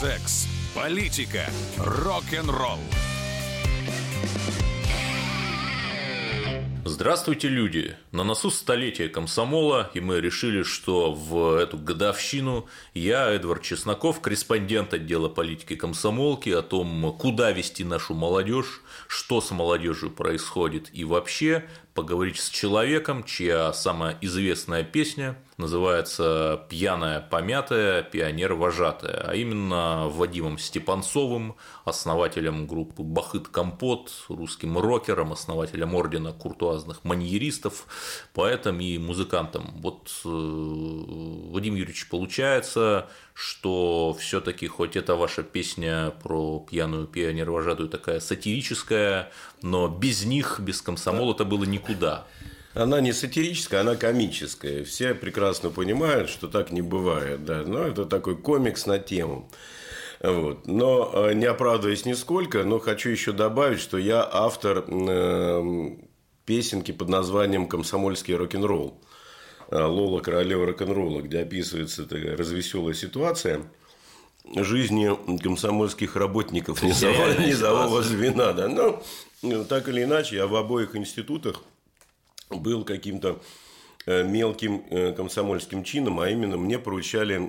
Секс, политика, рок-н-ролл. Здравствуйте, люди! На носу столетие комсомола, и мы решили, что в эту годовщину я, Эдвард Чесноков, корреспондент отдела политики комсомолки, о том, куда вести нашу молодежь, что с молодежью происходит и вообще поговорить с человеком, чья самая известная песня называется «Пьяная помятая, пионер вожатая», а именно Вадимом Степанцовым, основателем группы «Бахыт Компот», русским рокером, основателем ордена куртуазных маньеристов, поэтом и музыкантом. Вот, э, Вадим Юрьевич, получается, что все таки хоть это ваша песня про пьяную пионер вожатую такая сатирическая, но без них, без комсомола это было никуда. Она не сатирическая, она комическая. Все прекрасно понимают, что так не бывает. Да. Но это такой комикс на тему. Вот. Но э, не оправдываясь нисколько, но хочу еще добавить, что я автор э, песенки под названием «Комсомольский рок-н-ролл». Э, Лола королева рок-н-ролла, где описывается такая развеселая ситуация жизни комсомольских работников низового, низового звена. Да. Но так или иначе, я в обоих институтах был каким-то э, мелким э, комсомольским чином, а именно мне поручали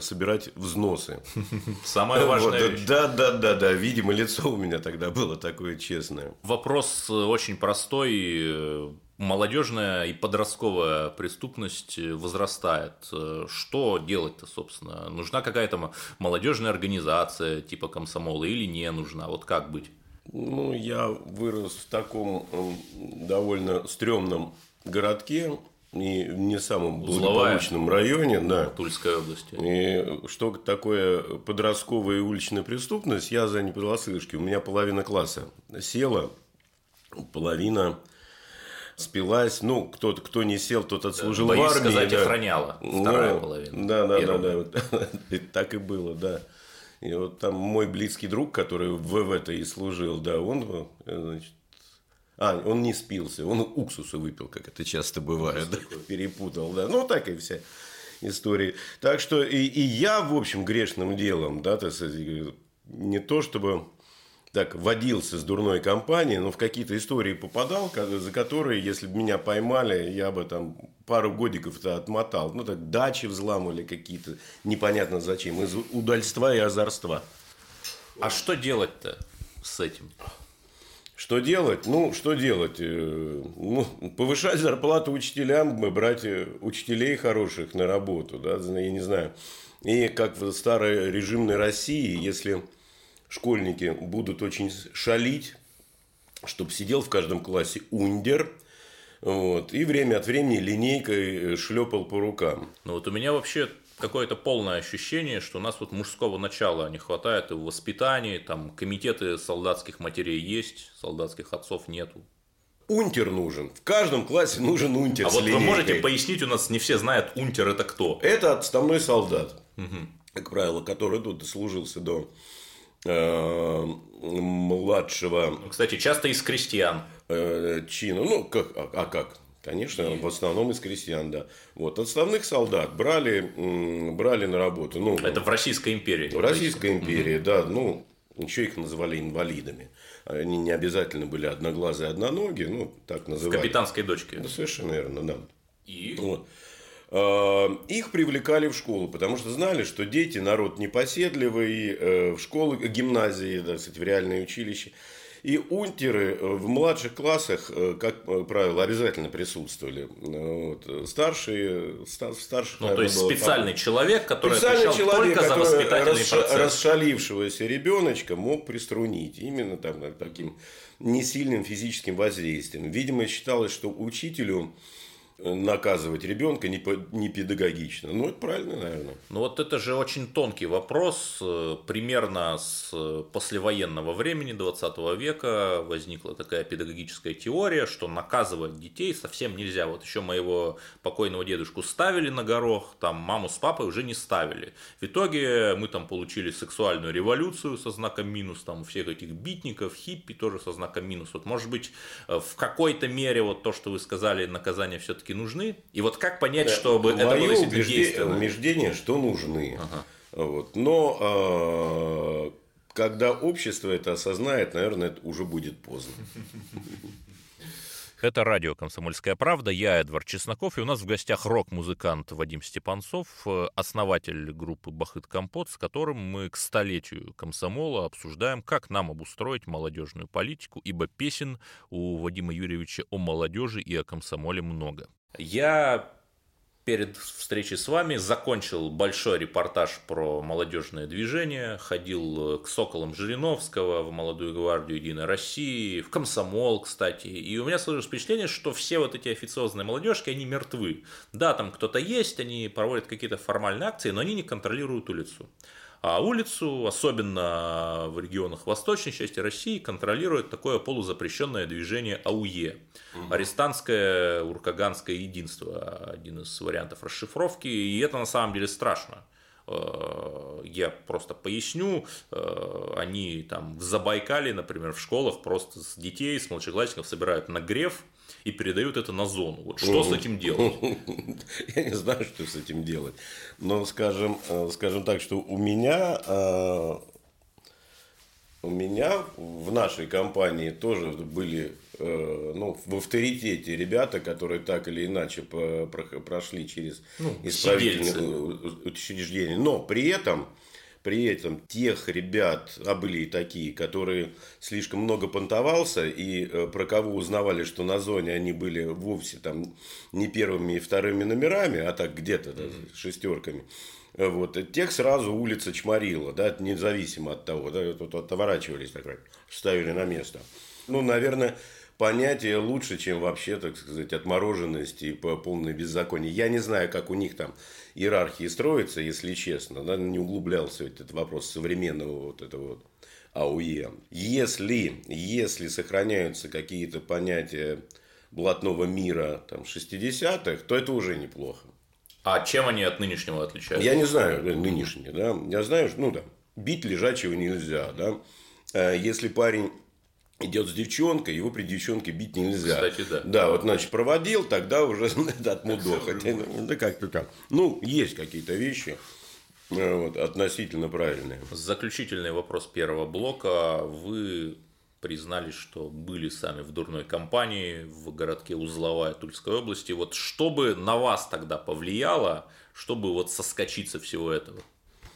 собирать взносы. Самое важное. Вот, да, да, да, да. Видимо, лицо у меня тогда было такое честное. Вопрос очень простой. Молодежная и подростковая преступность возрастает. Что делать-то, собственно? Нужна какая-то молодежная организация типа комсомола или не нужна? Вот как быть? Ну, я вырос в таком довольно стрёмном городке, и не самом благополучном районе, да. Тульской области. И что такое подростковая и уличная преступность, я за не понаслышке. У меня половина класса села, половина спилась. Ну, кто-то, кто не сел, тот отслужил Боюсь в армии. сказать, да. охраняла. Вторая ну, половина. Да, да, да, да. Так и было, да. И вот там мой близкий друг, который в ВВ-то и служил, да, он, значит, а, он не спился, он уксуса выпил, как это часто бывает, да, перепутал, да. Ну, так и вся история. Так что и, и я, в общем, грешным делом, да, то не то чтобы так водился с дурной компанией, но в какие-то истории попадал, за которые, если бы меня поймали, я бы там пару годиков-то отмотал. Ну, так дачи взламывали какие-то, непонятно зачем, из удальства и озорства. А что делать-то с этим? Что делать? Ну, что делать? Э, ну, повышать зарплату учителям, брать э, учителей хороших на работу, да, я не знаю. И как в старой режимной России, если школьники будут очень шалить, чтобы сидел в каждом классе ундер, вот, и время от времени линейкой шлепал по рукам. Ну вот у меня вообще какое-то полное ощущение, что у нас вот мужского начала не хватает и в воспитании, там комитеты солдатских матерей есть, солдатских отцов нету. Унтер нужен. В каждом классе нужен унтер. А вот линейкой. вы можете пояснить, у нас не все знают, унтер это кто? Это отставной солдат, угу. как правило, который тут служился до Э, младшего. Ну, кстати, часто из крестьян. Э, чина. Ну, как, а, а как? Конечно, в основном из крестьян, да. Вот отставных солдат брали, брали на работу. Ну, это в Российской империи. В Российской империи, угу. да. Ну, еще их называли инвалидами. Они не обязательно были одноглазые, одноногие, ну, так называли. В капитанской дочке. Да, совершенно верно, да. И? Вот. Э, их привлекали в школу, потому что знали, что дети народ непоседливый, э, в школы, гимназии, да, кстати, в реальные училища. И унтеры в младших классах, э, как правило, обязательно присутствовали. Вот. Старшие, старших, ну, то есть специальный папа. человек, который специальный отвечал человек, только который за воспитательный расш... процесс. расшалившегося ребеночка мог приструнить именно там, таким несильным физическим воздействием. Видимо, считалось, что учителю наказывать ребенка не, не педагогично. Ну, это правильно, наверное. Ну, вот это же очень тонкий вопрос. Примерно с э, послевоенного времени 20 века возникла такая педагогическая теория, что наказывать детей совсем нельзя. Вот еще моего покойного дедушку ставили на горох, там маму с папой уже не ставили. В итоге мы там получили сексуальную революцию со знаком минус, там у всех этих битников, хиппи тоже со знаком минус. Вот может быть э, в какой-то мере вот то, что вы сказали, наказание все-таки нужны. И вот как понять, да, чтобы это было убеждение, убеждение, что нужны. Ага. Вот. Но э, когда общество это осознает, наверное, это уже будет поздно. Это радио «Комсомольская правда». Я Эдвард Чесноков, и у нас в гостях рок-музыкант Вадим Степанцов, э, основатель группы «Бахыт Компот», с которым мы к столетию комсомола обсуждаем, как нам обустроить молодежную политику, ибо песен у Вадима Юрьевича о молодежи и о комсомоле много. Я перед встречей с вами закончил большой репортаж про молодежное движение, ходил к Соколам Жириновского, в Молодую гвардию Единой России, в Комсомол, кстати. И у меня сложилось впечатление, что все вот эти официозные молодежки, они мертвы. Да, там кто-то есть, они проводят какие-то формальные акции, но они не контролируют улицу. А улицу, особенно в регионах восточной части России, контролирует такое полузапрещенное движение АУЕ. Угу. Арестантское уркаганское единство. Один из вариантов расшифровки. И это на самом деле страшно э, я просто поясню, э, они там в Забайкале, например, в школах просто с детей, с младшеклассников собирают нагрев, и передают это на зону. Вот что с этим делать? Я не знаю, что с этим делать. Но скажем, э, скажем так, что у меня э, у меня в нашей компании тоже были э, ну, в авторитете ребята, которые так или иначе прошли через ну, исправительные учреждения. Но при этом при этом тех ребят, а были и такие, которые слишком много понтовался, и э, про кого узнавали, что на зоне они были вовсе там не первыми и вторыми номерами, а так где-то да, шестерками, вот, тех сразу улица чморила, да, независимо от того, да, тут отворачивались, так ставили на место. Ну, наверное, понятие лучше, чем вообще, так сказать, отмороженность и полное беззаконие. Я не знаю, как у них там иерархии строится, если честно. Да, не углублялся этот вопрос современного вот этого вот АУЕ. Если, если сохраняются какие-то понятия блатного мира там, 60-х, то это уже неплохо. А чем они от нынешнего отличаются? Я не знаю, нынешние, да. Я знаю, ну да, бить лежачего нельзя, да. Э, если парень идет с девчонкой, его при девчонке бить нельзя. Кстати, да. Да, вот, значит, проводил, тогда уже от мудоха. Да как-то так. Ну, есть какие-то вещи э, вот, относительно правильные. Заключительный вопрос первого блока. Вы признались, что были сами в дурной компании в городке Узловая Тульской области. Вот что бы на вас тогда повлияло, чтобы вот соскочить со всего этого?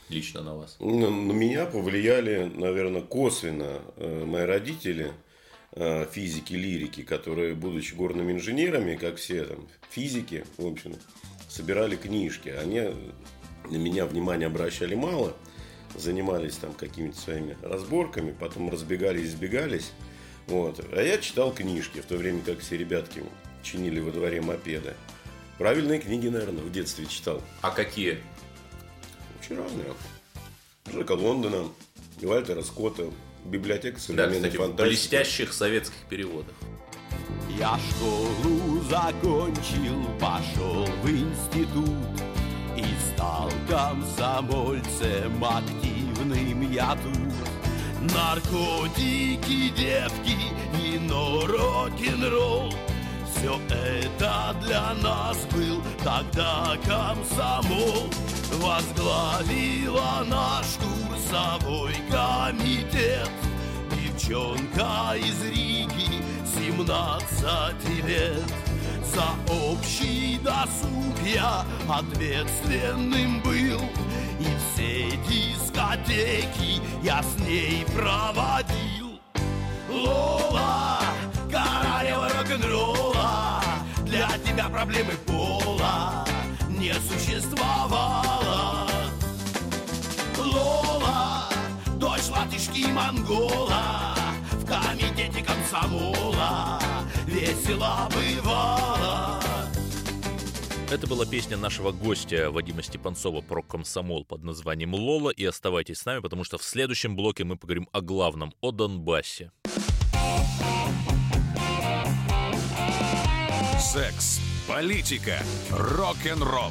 Лично на вас? На, на меня повлияли, наверное, косвенно э, мои родители, э, физики, лирики, которые, будучи горными инженерами, как все там физики, в общем, собирали книжки. Они на меня внимания обращали мало, занимались там какими-то своими разборками, потом разбегались, сбегались. Вот. А я читал книжки, в то время как все ребятки чинили во дворе мопеды. Правильные книги, наверное, в детстве читал. А какие? Очень разные. Джека Лондона, Вальтера Скотта, библиотека современной да, кстати, фантастики. блестящих советских переводах. Я школу закончил, пошел в институт И стал комсомольцем активным я тут Наркотики, девки и но рок-н-ролл Все это для нас был тогда комсомол Возглавила наш курсовой комитет. Девчонка из Риги, 17 лет. За общий досуг я ответственным был. И все дискотеки я с ней проводил. Лола, королева рок-н-ролла Для тебя проблемы пола не существовало Лола, дочь латышки монгола В комитете комсомола весело бывало это была песня нашего гостя Вадима Степанцова про комсомол под названием «Лола». И оставайтесь с нами, потому что в следующем блоке мы поговорим о главном, о Донбассе. Секс, политика, рок-н-ролл.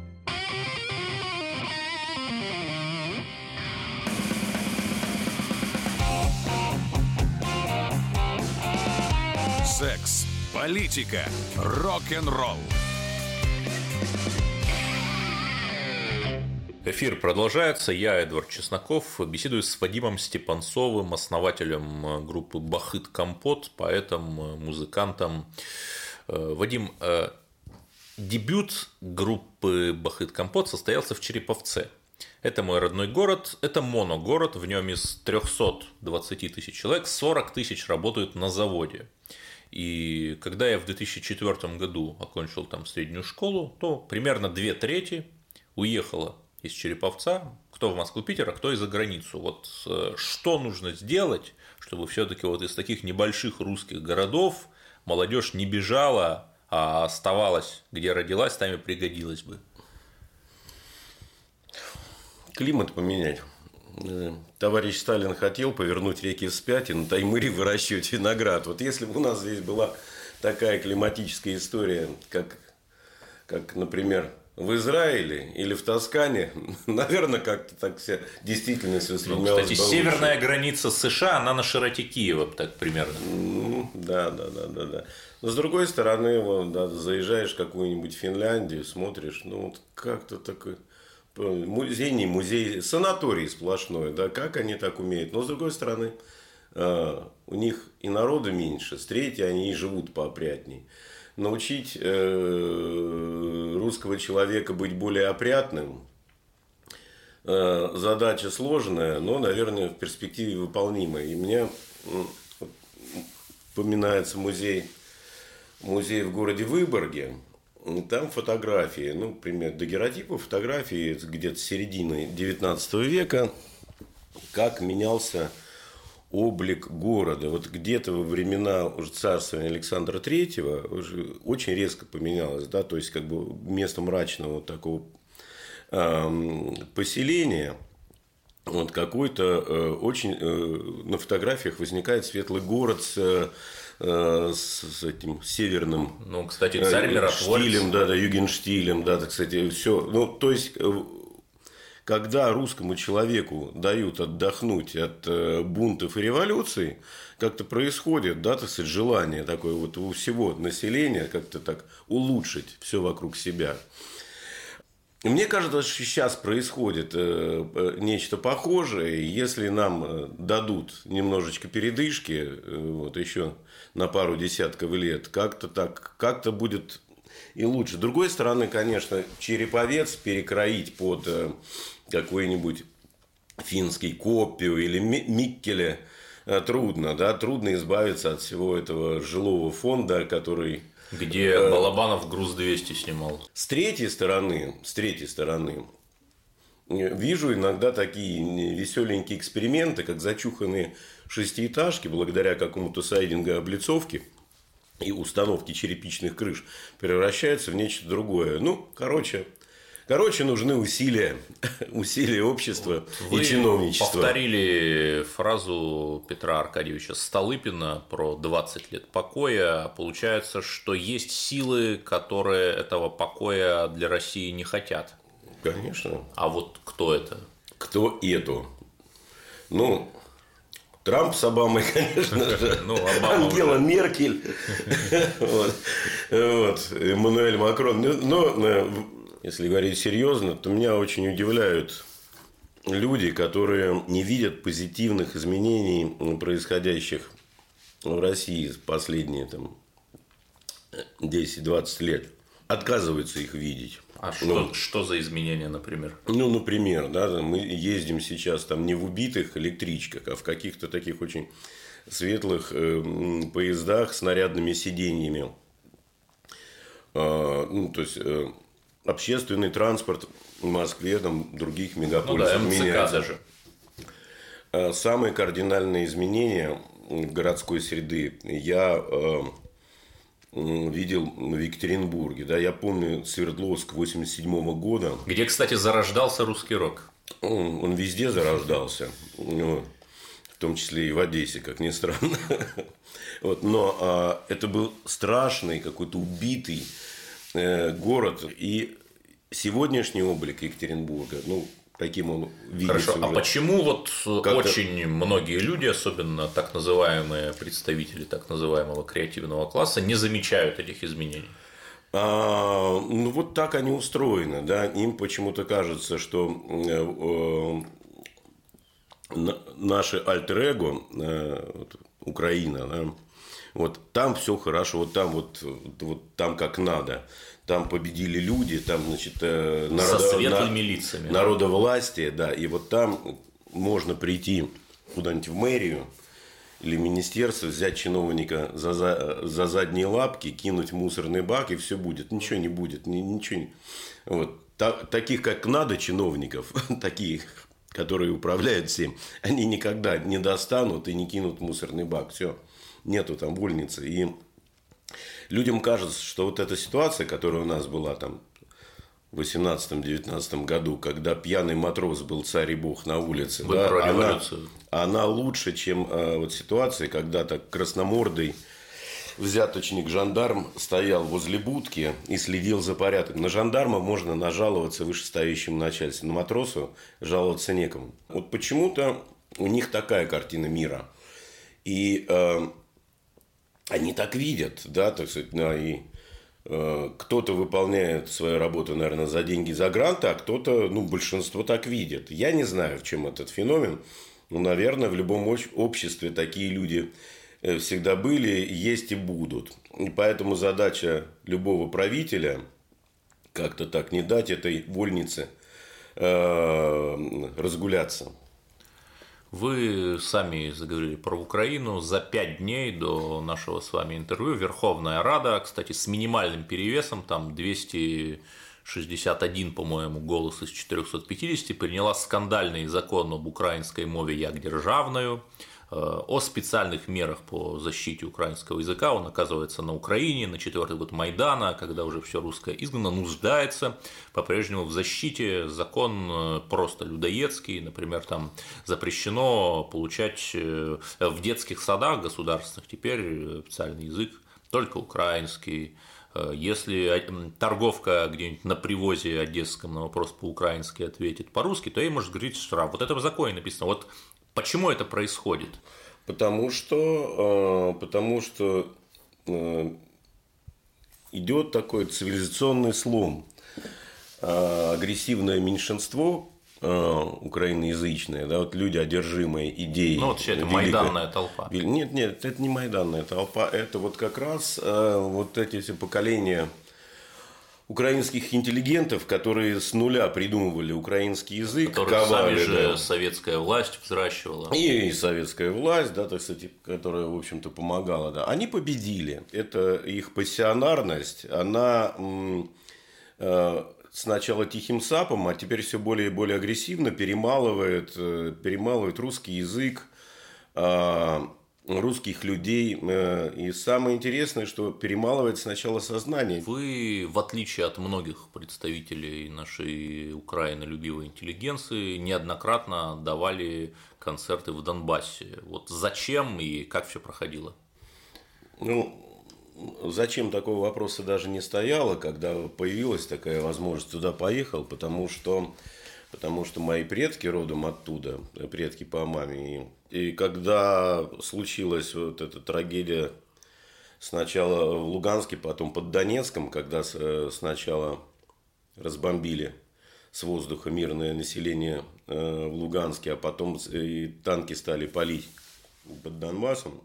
Политика, рок-н-ролл. Эфир продолжается. Я, Эдвард Чесноков, беседую с Вадимом Степанцовым, основателем группы «Бахыт Компот», поэтом, музыкантом. Э, Вадим, э, дебют группы «Бахыт Компот» состоялся в Череповце. Это мой родной город, это моногород, в нем из 320 тысяч человек 40 тысяч работают на заводе. И когда я в 2004 году окончил там среднюю школу, то примерно две трети уехало из Череповца, кто в Москву, Питер, а кто и за границу. Вот э, что нужно сделать, чтобы все-таки вот из таких небольших русских городов молодежь не бежала, а оставалась, где родилась, там и пригодилась бы. Климат поменять. Э, товарищ Сталин хотел повернуть реки вспять и на Таймыре выращивать виноград. Вот если бы у нас здесь была такая климатическая история, как, как например, в Израиле или в Тоскане, наверное, как-то так вся действительность воспринималась ну, Кстати, бы лучше. северная граница США, она на широте Киева, так примерно. Ну, да, да, да, да, да. Но с другой стороны, вот, да, заезжаешь в какую-нибудь Финляндию, смотришь, ну, вот как-то такой музей, не музей, санаторий сплошной, да, как они так умеют. Но с другой стороны, э, у них и народу меньше, с третьей они и живут поопрятней. Научить э, русского человека быть более опрятным, э, задача сложная, но, наверное, в перспективе выполнимая. И мне вспоминается музей, музей в городе Выборге, там фотографии, ну, например, дагеротипы фотографии где-то середины 19 века, как менялся облик города. Вот где-то во времена уже царствования Александра уже очень резко поменялось, да, то есть как бы место мрачного такого э, поселения вот какой-то э, очень э, на фотографиях возникает светлый город с Э, с, с этим северным ну, кстати, э, царь миротворец. штилем, да, да, югенштилем, да, так кстати, все. Ну, то есть, э, когда русскому человеку дают отдохнуть от бунтов и революций, как-то происходит, да, так сказать, желание такое вот у всего населения как-то так улучшить все вокруг себя. Мне кажется, что сейчас происходит э, э, нечто похожее. Если нам э, дадут немножечко передышки, вот еще на пару десятков лет, как-то так, как-то будет и лучше. С другой стороны, конечно, череповец перекроить под какой-нибудь финский копию или Миккеле трудно, да, трудно избавиться от всего этого жилого фонда, который где э, Балабанов груз 200 снимал. С третьей стороны, с третьей стороны, вижу иногда такие веселенькие эксперименты, как зачуханные шестиэтажки, благодаря какому-то сайдингу облицовки и установке черепичных крыш, превращаются в нечто другое. Ну, короче, Короче, нужны усилия, усилия общества Вы и чиновничества. повторили фразу Петра Аркадьевича Столыпина про 20 лет покоя. Получается, что есть силы, которые этого покоя для России не хотят. Конечно. А вот кто это? Кто это? Ну, Трамп с Обамой, конечно же. Ну, Обама Ангела уже. Меркель. вот. вот. Эммануэль Макрон. Но ну, э, если говорить серьезно, то меня очень удивляют люди, которые не видят позитивных изменений, происходящих в России последние там, 10-20 лет. Отказываются их видеть. А что, ну, что за изменения, например? Ну, например, да, мы ездим сейчас там не в убитых электричках, а в каких-то таких очень светлых э, поездах с нарядными сиденьями. А, ну, то есть, э, общественный транспорт в Москве, там, других мегаполисах ну, да, МЦК меняется. даже. А самые кардинальные изменения городской среды я э, видел в Екатеринбурге. Да, я помню Свердловск 87 года. Где, кстати, зарождался русский рок. Он, он везде зарождался. Ну, в том числе и в Одессе, как ни странно. Вот, но а, это был страшный, какой-то убитый э, город. И сегодняшний облик Екатеринбурга, ну, таким он видится. Хорошо, а почему вот очень многие люди, особенно так называемые представители так называемого креативного класса, не замечают этих изменений? А, ну, вот так они устроены, да, им почему-то кажется, что э, э, наши альтер-эго, э, Украина, да, вот там все хорошо, вот там вот, вот там как надо. Там победили люди, там, значит, э, народа, Со светлыми лицами. Народовластие, да. И вот там можно прийти куда-нибудь в мэрию или министерство, взять чиновника за, за, за задние лапки, кинуть в мусорный бак, и все будет. Ничего не будет. Ничего не... Вот. Так, таких, как надо, чиновников, таких, которые управляют всем, они никогда не достанут и не кинут в мусорный бак. Все нету там вольницы. И людям кажется, что вот эта ситуация, которая у нас была там в 18-19 году, когда пьяный матрос был царь и бог на улице, да, она, она лучше, чем э, вот ситуация, когда так красномордый взяточник жандарм стоял возле будки и следил за порядком. На жандарма можно нажаловаться вышестоящему начальству, на матросу жаловаться некому. Вот почему-то у них такая картина мира. И э, они так видят, да, так сказать, да, и э, кто-то выполняет свою работу, наверное, за деньги, за гранты, а кто-то, ну, большинство так видит. Я не знаю, в чем этот феномен. Ну, наверное, в любом обществе такие люди э, всегда были, есть и будут. И поэтому задача любого правителя как-то так не дать этой вольнице э, разгуляться. Вы сами заговорили про Украину. За пять дней до нашего с вами интервью Верховная Рада, кстати, с минимальным перевесом, там 261, по-моему, голос из 450, приняла скандальный закон об украинской мове «Як державную», Э, о специальных мерах по защите украинского языка. Он оказывается на Украине, на четвертый год Майдана, когда уже все русское изгнано, нуждается по-прежнему в защите. Закон э, просто людоедский, например, там запрещено получать э, в детских садах государственных теперь официальный язык только украинский. Если торговка где-нибудь на привозе одесском на вопрос по-украински ответит по-русски, то ей может говорить штраф. Вот это в законе написано. Вот Почему это происходит? Потому что, э, потому что э, идет такой цивилизационный слом. Э, агрессивное меньшинство украиноязычное, да, вот люди, одержимые идеей. Ну, вот все это великой... майданная толпа. Нет, нет, это не майданная толпа, это вот как раз вот эти все поколения украинских интеллигентов, которые с нуля придумывали украинский язык, Которых ковали, сами же да. советская власть взращивала. И, и советская власть, да, так сказать, которая, в общем-то, помогала, да. Они победили. Это их пассионарность, она э, сначала тихим сапом, а теперь все более и более агрессивно перемалывает, э, перемалывает русский язык, э, русских людей. Э, и самое интересное, что перемалывает сначала сознание. Вы, в отличие от многих представителей нашей Украины любивой интеллигенции, неоднократно давали концерты в Донбассе. Вот зачем и как все проходило? Ну, зачем такого вопроса даже не стояло, когда появилась такая возможность, туда поехал, потому что потому что мои предки родом оттуда, предки по маме. И, когда случилась вот эта трагедия сначала в Луганске, потом под Донецком, когда сначала разбомбили с воздуха мирное население э, в Луганске, а потом и танки стали палить под Донбассом,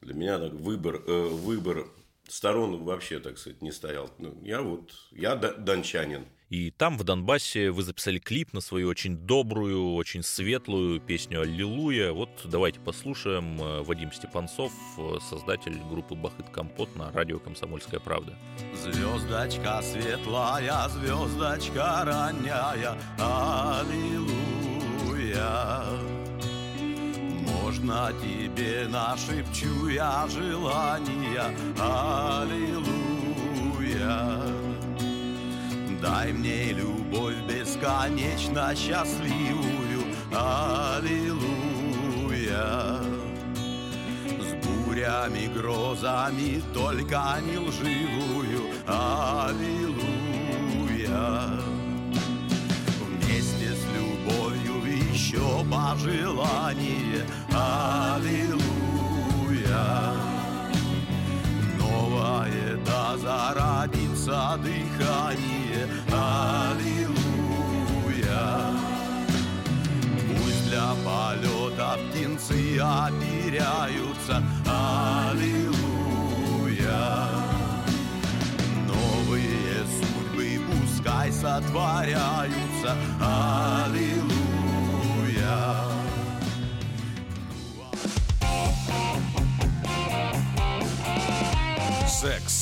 для меня так выбор, э, выбор сторон вообще, так сказать, не стоял. Ну, я вот, я дончанин. И там, в Донбассе, вы записали клип на свою очень добрую, очень светлую песню «Аллилуйя». Вот давайте послушаем э, Вадим Степанцов, э, создатель группы «Бахыт Компот» на радио «Комсомольская правда». Звездочка светлая, звездочка ранняя, Аллилуйя. Нежно тебе нашепчу я желания Аллилуйя Дай мне любовь бесконечно счастливую. Аллилуйя. С бурями, грозами, только не лживую. Аллилуйя. Вместе с любовью еще пожелание. Аллилуйя. Новое да зародится дыхание Аллилуйя. Пусть для полета птенцы оперяются. Аллилуйя. Новые судьбы пускай сотворяются. Аллилуйя. Секс,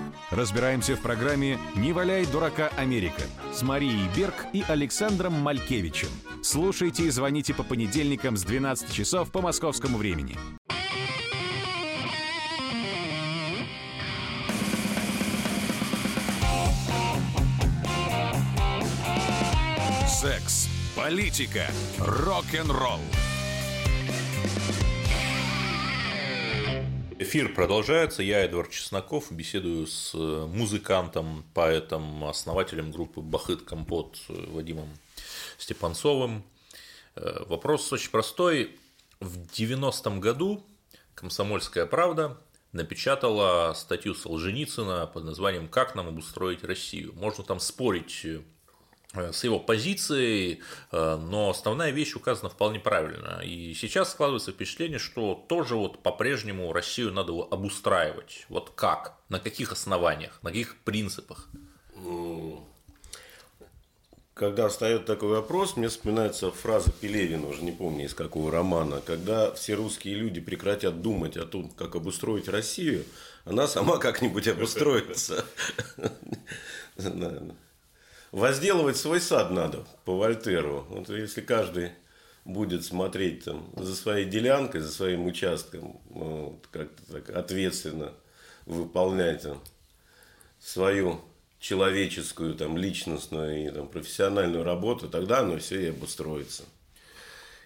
Разбираемся в программе «Не валяй дурака Америка» с Марией Берг и Александром Малькевичем. Слушайте и звоните по понедельникам с 12 часов по московскому времени. Секс, политика, рок-н-ролл. Эфир продолжается. Я, Эдвард Чесноков, беседую с э, музыкантом, поэтом, основателем группы «Бахыт Компот» э, Вадимом Степанцовым. Э, Вопрос очень простой. В 90-м году «Комсомольская правда» напечатала статью Солженицына под названием «Как нам обустроить Россию?». Можно там спорить с его позицией, э, но основная вещь указана вполне правильно. И сейчас складывается впечатление, что тоже вот по-прежнему Россию надо обустраивать. Вот как? На каких основаниях? На каких принципах? Когда встает такой вопрос, мне вспоминается фраза Пелевина, уже не помню из какого романа, когда все русские люди прекратят думать о том, как обустроить Россию, она сама как-нибудь обустроится. Возделывать свой сад надо по Вольтеру. Вот если каждый будет смотреть там, за своей делянкой, за своим участком, вот, как-то так ответственно выполнять там, свою человеческую, там, личностную и там, профессиональную работу, тогда оно все и обустроится.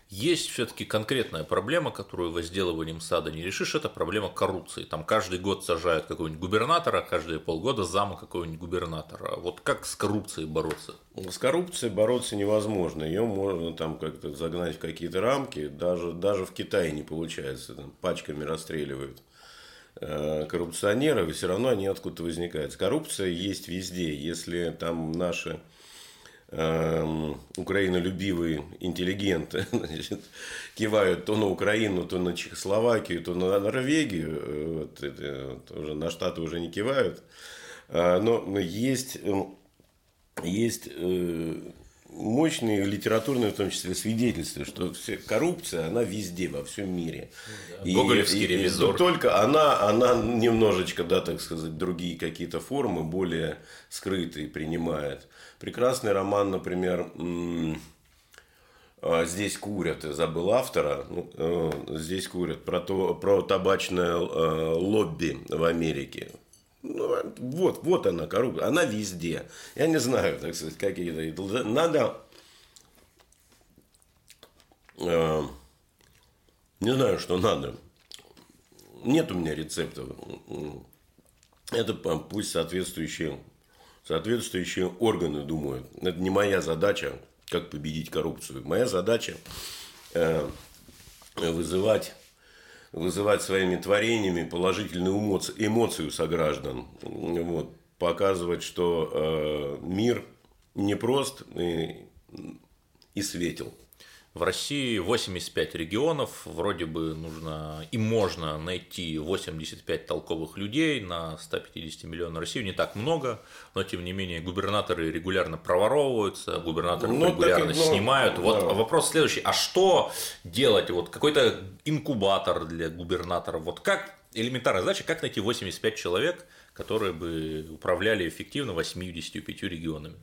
Есть все-таки конкретная проблема, которую возделыванием сада не решишь, это проблема коррупции. Там каждый год сажают какого-нибудь губернатора, каждые полгода зама какого-нибудь губернатора. Вот как с коррупцией бороться? С коррупцией бороться невозможно. Ее можно там как-то загнать в какие-то рамки. Даже, даже в Китае не получается. Там пачками расстреливают э, коррупционеров, и все равно они откуда-то возникают. Коррупция есть везде. Если там наши украинолюбивые интеллигенты значит, кивают то на Украину, то на Чехословакию, то на Норвегию, э, вот, это, уже на Штаты уже не кивают, А, но есть, эм, есть э, мощные литературные, в том числе, свидетельства, что все, коррупция, она везде, во всем мире. И- Гоголевский и- и ревизор. только она, она немножечко, да, так сказать, другие какие-то формы, более скрытые принимает. Прекрасный роман, например, а, Здесь курят, я забыл автора. Ну, э, Здесь курят про, то, про табачное э, лобби в Америке. Ну, вот, вот она, коррупция. Она везде. Я не знаю, так сказать, какие-то. Надо. э, не знаю, что надо. Нет у меня рецептов. Это пусть соответствующие, соответствующие органы думают. Это не моя задача, как победить коррупцию. Моя задача э, вызывать, вызывать своими творениями положительную эмоци- эмоцию сограждан. Вот, показывать, что э, мир непрост и, и светел. В России 85 регионов, вроде бы нужно и можно найти 85 толковых людей на 150 миллионов России, не так много, но тем не менее губернаторы регулярно проворовываются, губернаторы ну, регулярно так, ну, снимают. Да. Вот вопрос следующий, а что делать? Вот какой-то инкубатор для губернаторов, вот как элементарная задача, как найти 85 человек, которые бы управляли эффективно 85 регионами?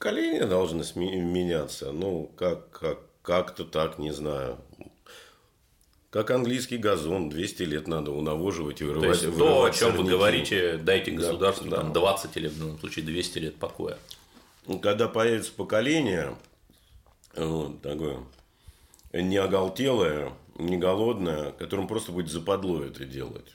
Поколения должны меняться. Ну, как, как, как-то так, не знаю. Как английский газон, 200 лет надо унавоживать и вырывать. То есть, то, о чем вы говорите, дайте государству да, там, 20 или в данном случае 200 лет покоя. Когда появится поколение, вот, такое, не оголтелое, не голодное, которым просто будет западло это делать.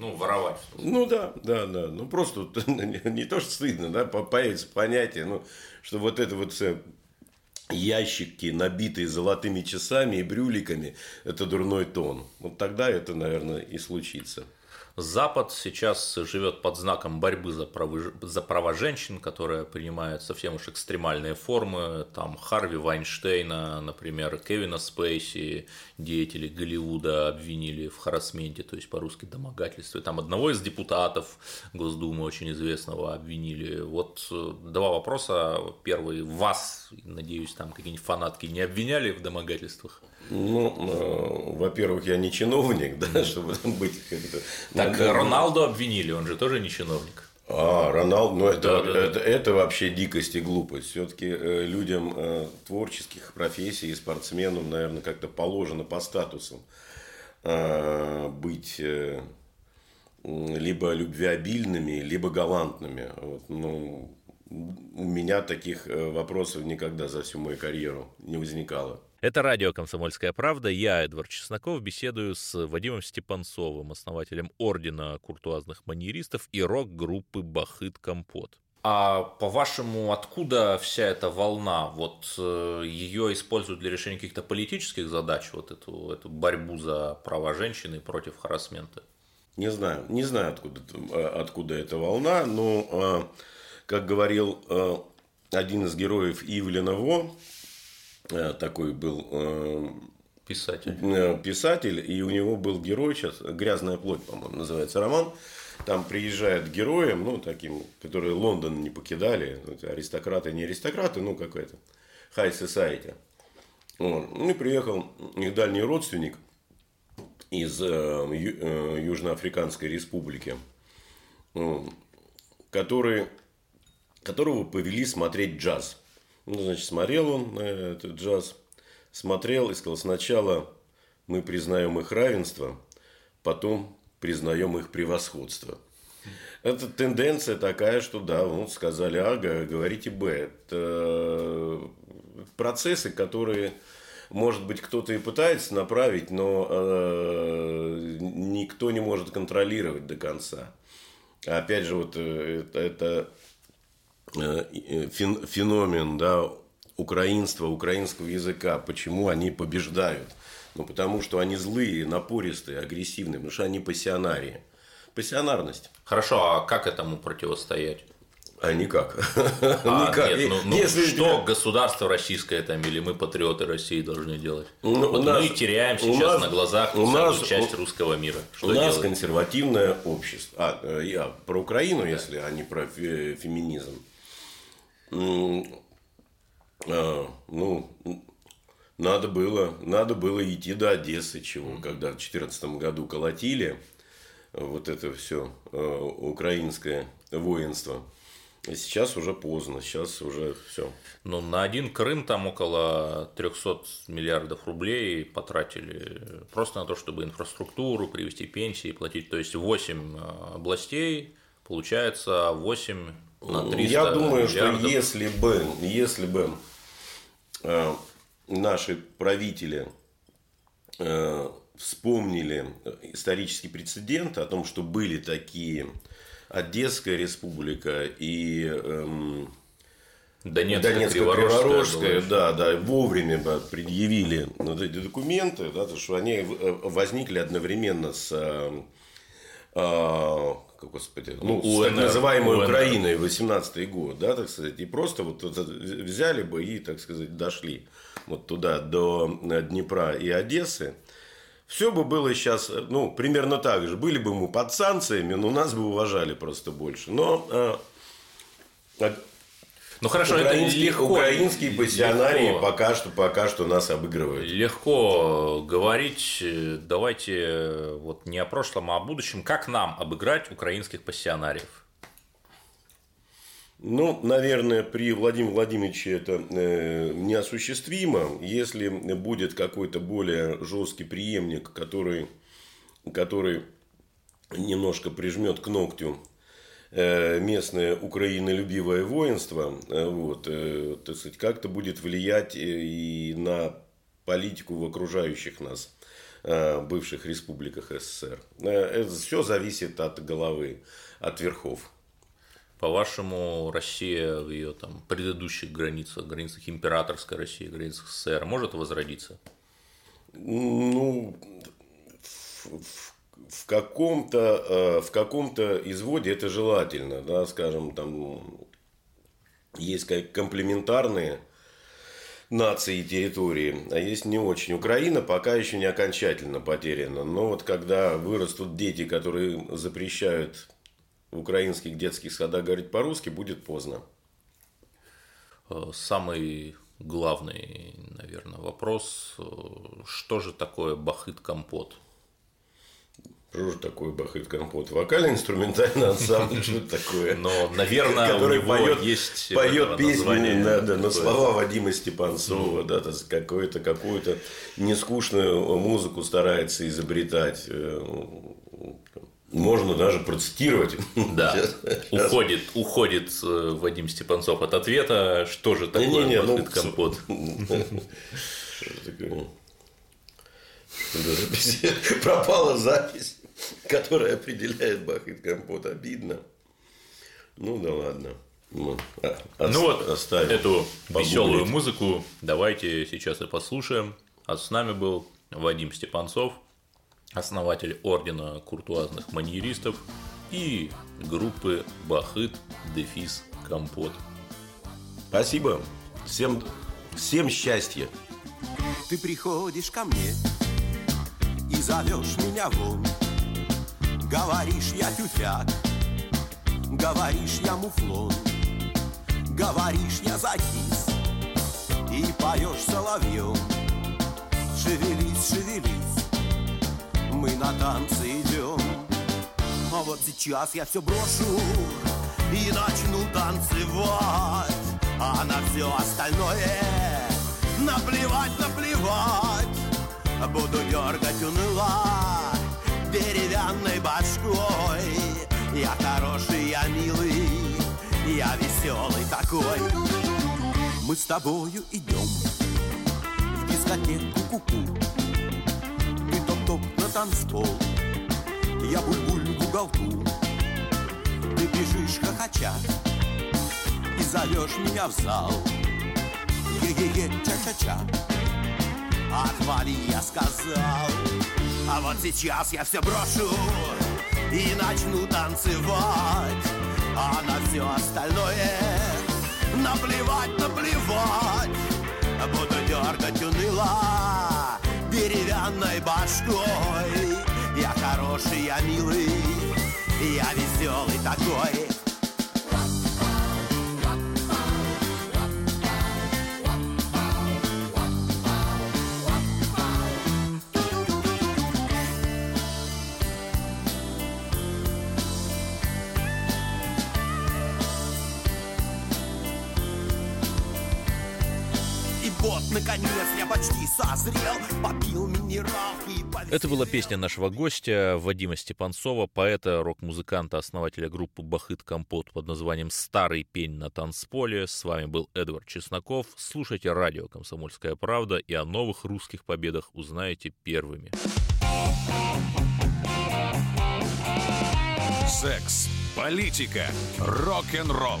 Ну, воровать. Ну да, да, да. Ну просто не то, что стыдно, да, появится понятие, ну, что вот это вот все ящики, набитые золотыми часами и брюликами, это дурной тон. Вот тогда это, наверное, и случится. Запад сейчас живет под знаком борьбы за права, за права женщин, которая принимает совсем уж экстремальные формы. Там Харви Вайнштейна, например, Кевина Спейси, деятели Голливуда обвинили в харасменте, то есть по-русски домогательстве. Там одного из депутатов Госдумы очень известного обвинили. Вот э, два вопроса. Первый, вас, надеюсь, там какие-нибудь фанатки не обвиняли в домогательствах? Ну, э, во-первых, я не чиновник, да, чтобы быть как-то. Так Роналду обвинили, он же тоже не чиновник. А, Роналду, ну это, да, да, это, да. это вообще дикость и глупость. Все-таки э, людям э, творческих профессий и спортсменам, наверное, как-то положено по статусам э, быть э, либо любвеобильными, либо галантными. Вот, ну, у меня таких э, вопросов никогда за всю мою карьеру не возникало. Это радио «Комсомольская правда». Я, Эдвард Чесноков, беседую с Вадимом Степанцовым, основателем Ордена куртуазных маньеристов и рок-группы «Бахыт Компот». А по-вашему, откуда вся эта волна? Вот э, ее используют для решения каких-то политических задач, вот эту, эту борьбу за права женщины против харасмента? Не знаю, не знаю, откуда, э, откуда эта волна, но, э, как говорил один из героев Ивлена Во, такой был э, писатель. Э, писатель, и у него был герой сейчас, «Грязная плоть», по-моему, называется роман. Там приезжают героем, ну, таким, которые Лондон не покидали, ну, аристократы, не аристократы, ну, какой-то high society. Вот. Ну, и приехал их дальний родственник из э, Южноафриканской республики, который, которого повели смотреть джаз. Ну, значит, смотрел он на этот джаз, смотрел и сказал, сначала мы признаем их равенство, потом признаем их превосходство. Это тенденция такая, что да, ну, сказали А, говорите Б. Это процессы, которые, может быть, кто-то и пытается направить, но э, никто не может контролировать до конца. Опять же, вот э, это, это Э, э, феномен да, украинства, украинского языка, почему они побеждают. Ну, потому что они злые, напористые, агрессивные, потому что они пассионарии. Пассионарность. Хорошо, а как этому противостоять? А никак. А, никак. Нет, ну, ну, Если что тебя... государство российское там или мы патриоты России должны делать? Ну, вот нас, мы теряем сейчас нас, на глазах у нас, часть русского мира. Что у нас консервативное общество. А, э, я про Украину, да. если, а не про феминизм. А, ну, надо было, надо было идти до Одессы, чего, когда в 2014 году колотили вот это все а, украинское воинство. Сейчас уже поздно, сейчас уже все. Ну, на один Крым там около 300 миллиардов рублей потратили просто на то, чтобы инфраструктуру привести, пенсии платить. То есть 8 а, областей, получается 8 на 300 Я думаю, миллиардов. что если бы, если бы э, наши правители э, вспомнили исторический прецедент о том, что были такие Одесская республика и э, Донецкая, Донецкая Криворожская, да, да, вовремя бы предъявили вот эти документы, да, то, что они э, возникли одновременно с э, господи, ну, У с так называемой у НР. Украиной 18 год, да, так сказать, и просто вот взяли бы и, так сказать, дошли вот туда, до э, Днепра и Одессы, все бы было сейчас, э, ну, примерно так же. Были бы мы под санкциями, но нас бы уважали просто больше. Но э, Ну хорошо, украинские, это легко. украинские пассионарии легко. пока что, пока что нас обыгрывают. Легко говорить, э, давайте э, вот не о прошлом, а о будущем. Как нам обыграть украинских пассионариев? Ну, наверное, при Владимире Владимировиче это э, неосуществимо. Если будет какой-то более жесткий преемник, который, который немножко прижмет к ногтю местное украинолюбивое воинство, э, вот, э, так сказать, как-то будет влиять э, и на политику в окружающих нас э, бывших республиках СССР. Э, Это все зависит от головы, от верхов. По-вашему, Россия в ее там предыдущих границах, границах императорской России, границах СССР может возродиться? Ну, в, в- в каком-то э, в каком-то изводе это желательно, да, скажем, там есть как комплементарные нации и территории, а есть не очень. Украина пока еще не окончательно потеряна, но вот когда вырастут дети, которые запрещают в украинских детских садах говорить по-русски, будет поздно. Э, Самый главный, наверное, вопрос, э, что же такое бахыт-компот? Что же такое Бахыт Компот? Вокально-инструментальный ансамбль, что такое? Но, наверное, который поет, есть поет этого песни да, да, на слова Вадима Степанцова, да, то какую-то какую-то нескучную музыку старается изобретать. Э, Можно даже процитировать. Да, уходит, уходит э, Вадим Степанцов от ответа, что же такое Не-не-не, ну, бахыт-компот? Что такое? Запись. Пропала запись, которая определяет Бахыт Компот. Обидно. Ну да ладно. Ну, а- ос- Ну вот, оставим. эту Погуглить. веселую музыку давайте сейчас и послушаем. А с нами был Вадим Степанцов, основатель ордена куртуазных маньеристов и группы Бахыт Дефис Компот. Спасибо. Всем, всем счастья. Ты приходишь ко мне и зовешь меня вон. Говоришь, я тюфяк, говоришь, я муфлон, говоришь, я закис и поешь соловьем. Шевелись, шевелись, мы на танцы идем. А вот сейчас я все брошу и начну танцевать, а на все остальное наплевать, наплевать. Буду дергать уныло деревянной башкой. Я хороший, я милый, я веселый такой. Мы с тобою идем в дискотеку ку-ку. Ты топ-топ на танцпол, я буль-буль в уголку. Ты бежишь хохоча и зовешь меня в зал. Е-е-е, ча-ча-ча. Отвали, я сказал. А вот сейчас я все брошу и начну танцевать. А на все остальное наплевать, наплевать. Буду дергать уныло деревянной башкой. Я хороший, я милый, я веселый такой. Наконец, я почти созрел, попил минералки. Это была песня нашего гостя Вадима Степанцова, поэта, рок-музыканта, основателя группы Бахыт Компот под названием «Старый пень на танцполе». С вами был Эдвард Чесноков. Слушайте радио «Комсомольская правда» и о новых русских победах узнаете первыми. Секс, политика, рок-н-ролл.